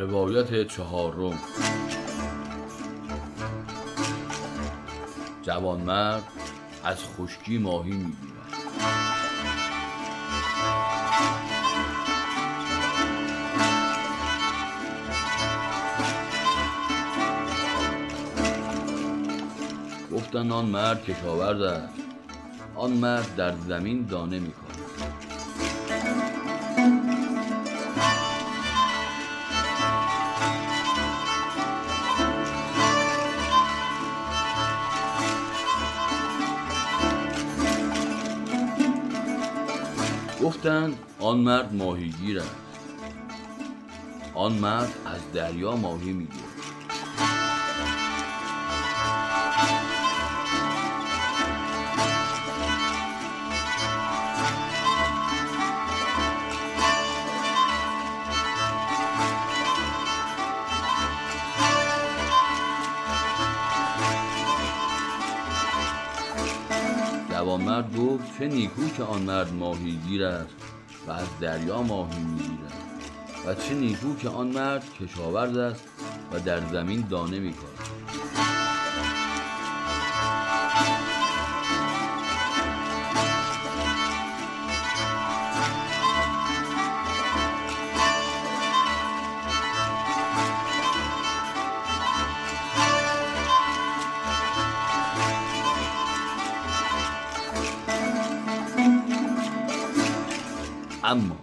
روایت چهارم. جوانمرد از خشکی ماهی می‌گیرد. گفتن آن مرد کشاورز است. آن مرد در زمین دانه می‌کند. گفتند آن مرد ماهیگیر است آن مرد از دریا ماهی می‌گیرد. جوانمرد گفت چه نیکو که آن مرد ماهیگیر است و از دریا ماهی می‌گیرد. و چه نیکو که آن مرد کشاورز است و در زمین دانه میکارد. اما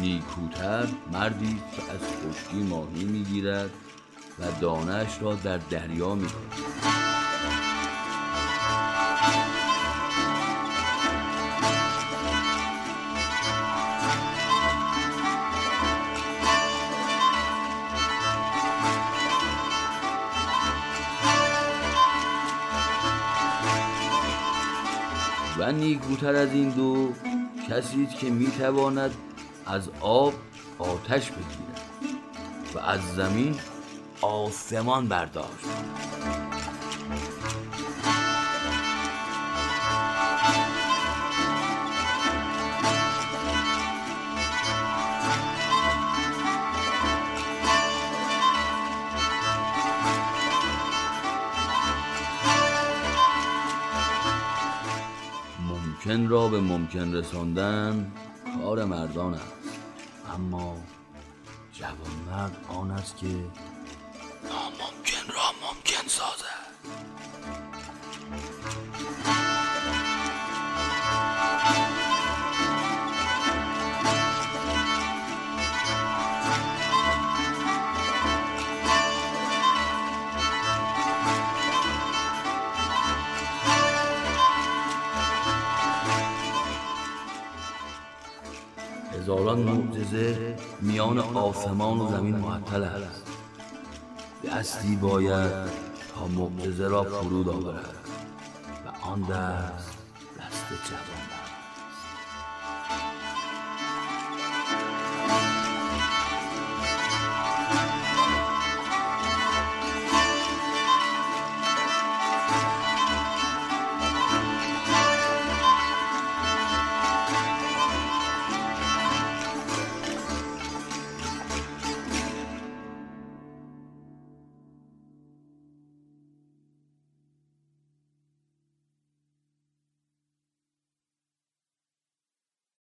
نیکوتر مردی که از خشکی ماهی می‌گیرد و دانش را در دریا می‌کند. و نیکوتر از این دو کسی است که می‌تواند از آب آتش بگیرد و از زمین آسمان برداشت. ممکن را به ممکن رساندن کار مردان است. اما جوانمرد آن است که ناممکن را ممکن سازد. هزاران معجزه میان آسمان و زمین معطل است. دستی باید تا معجزه را فرود آورد و آن دست دست جوان.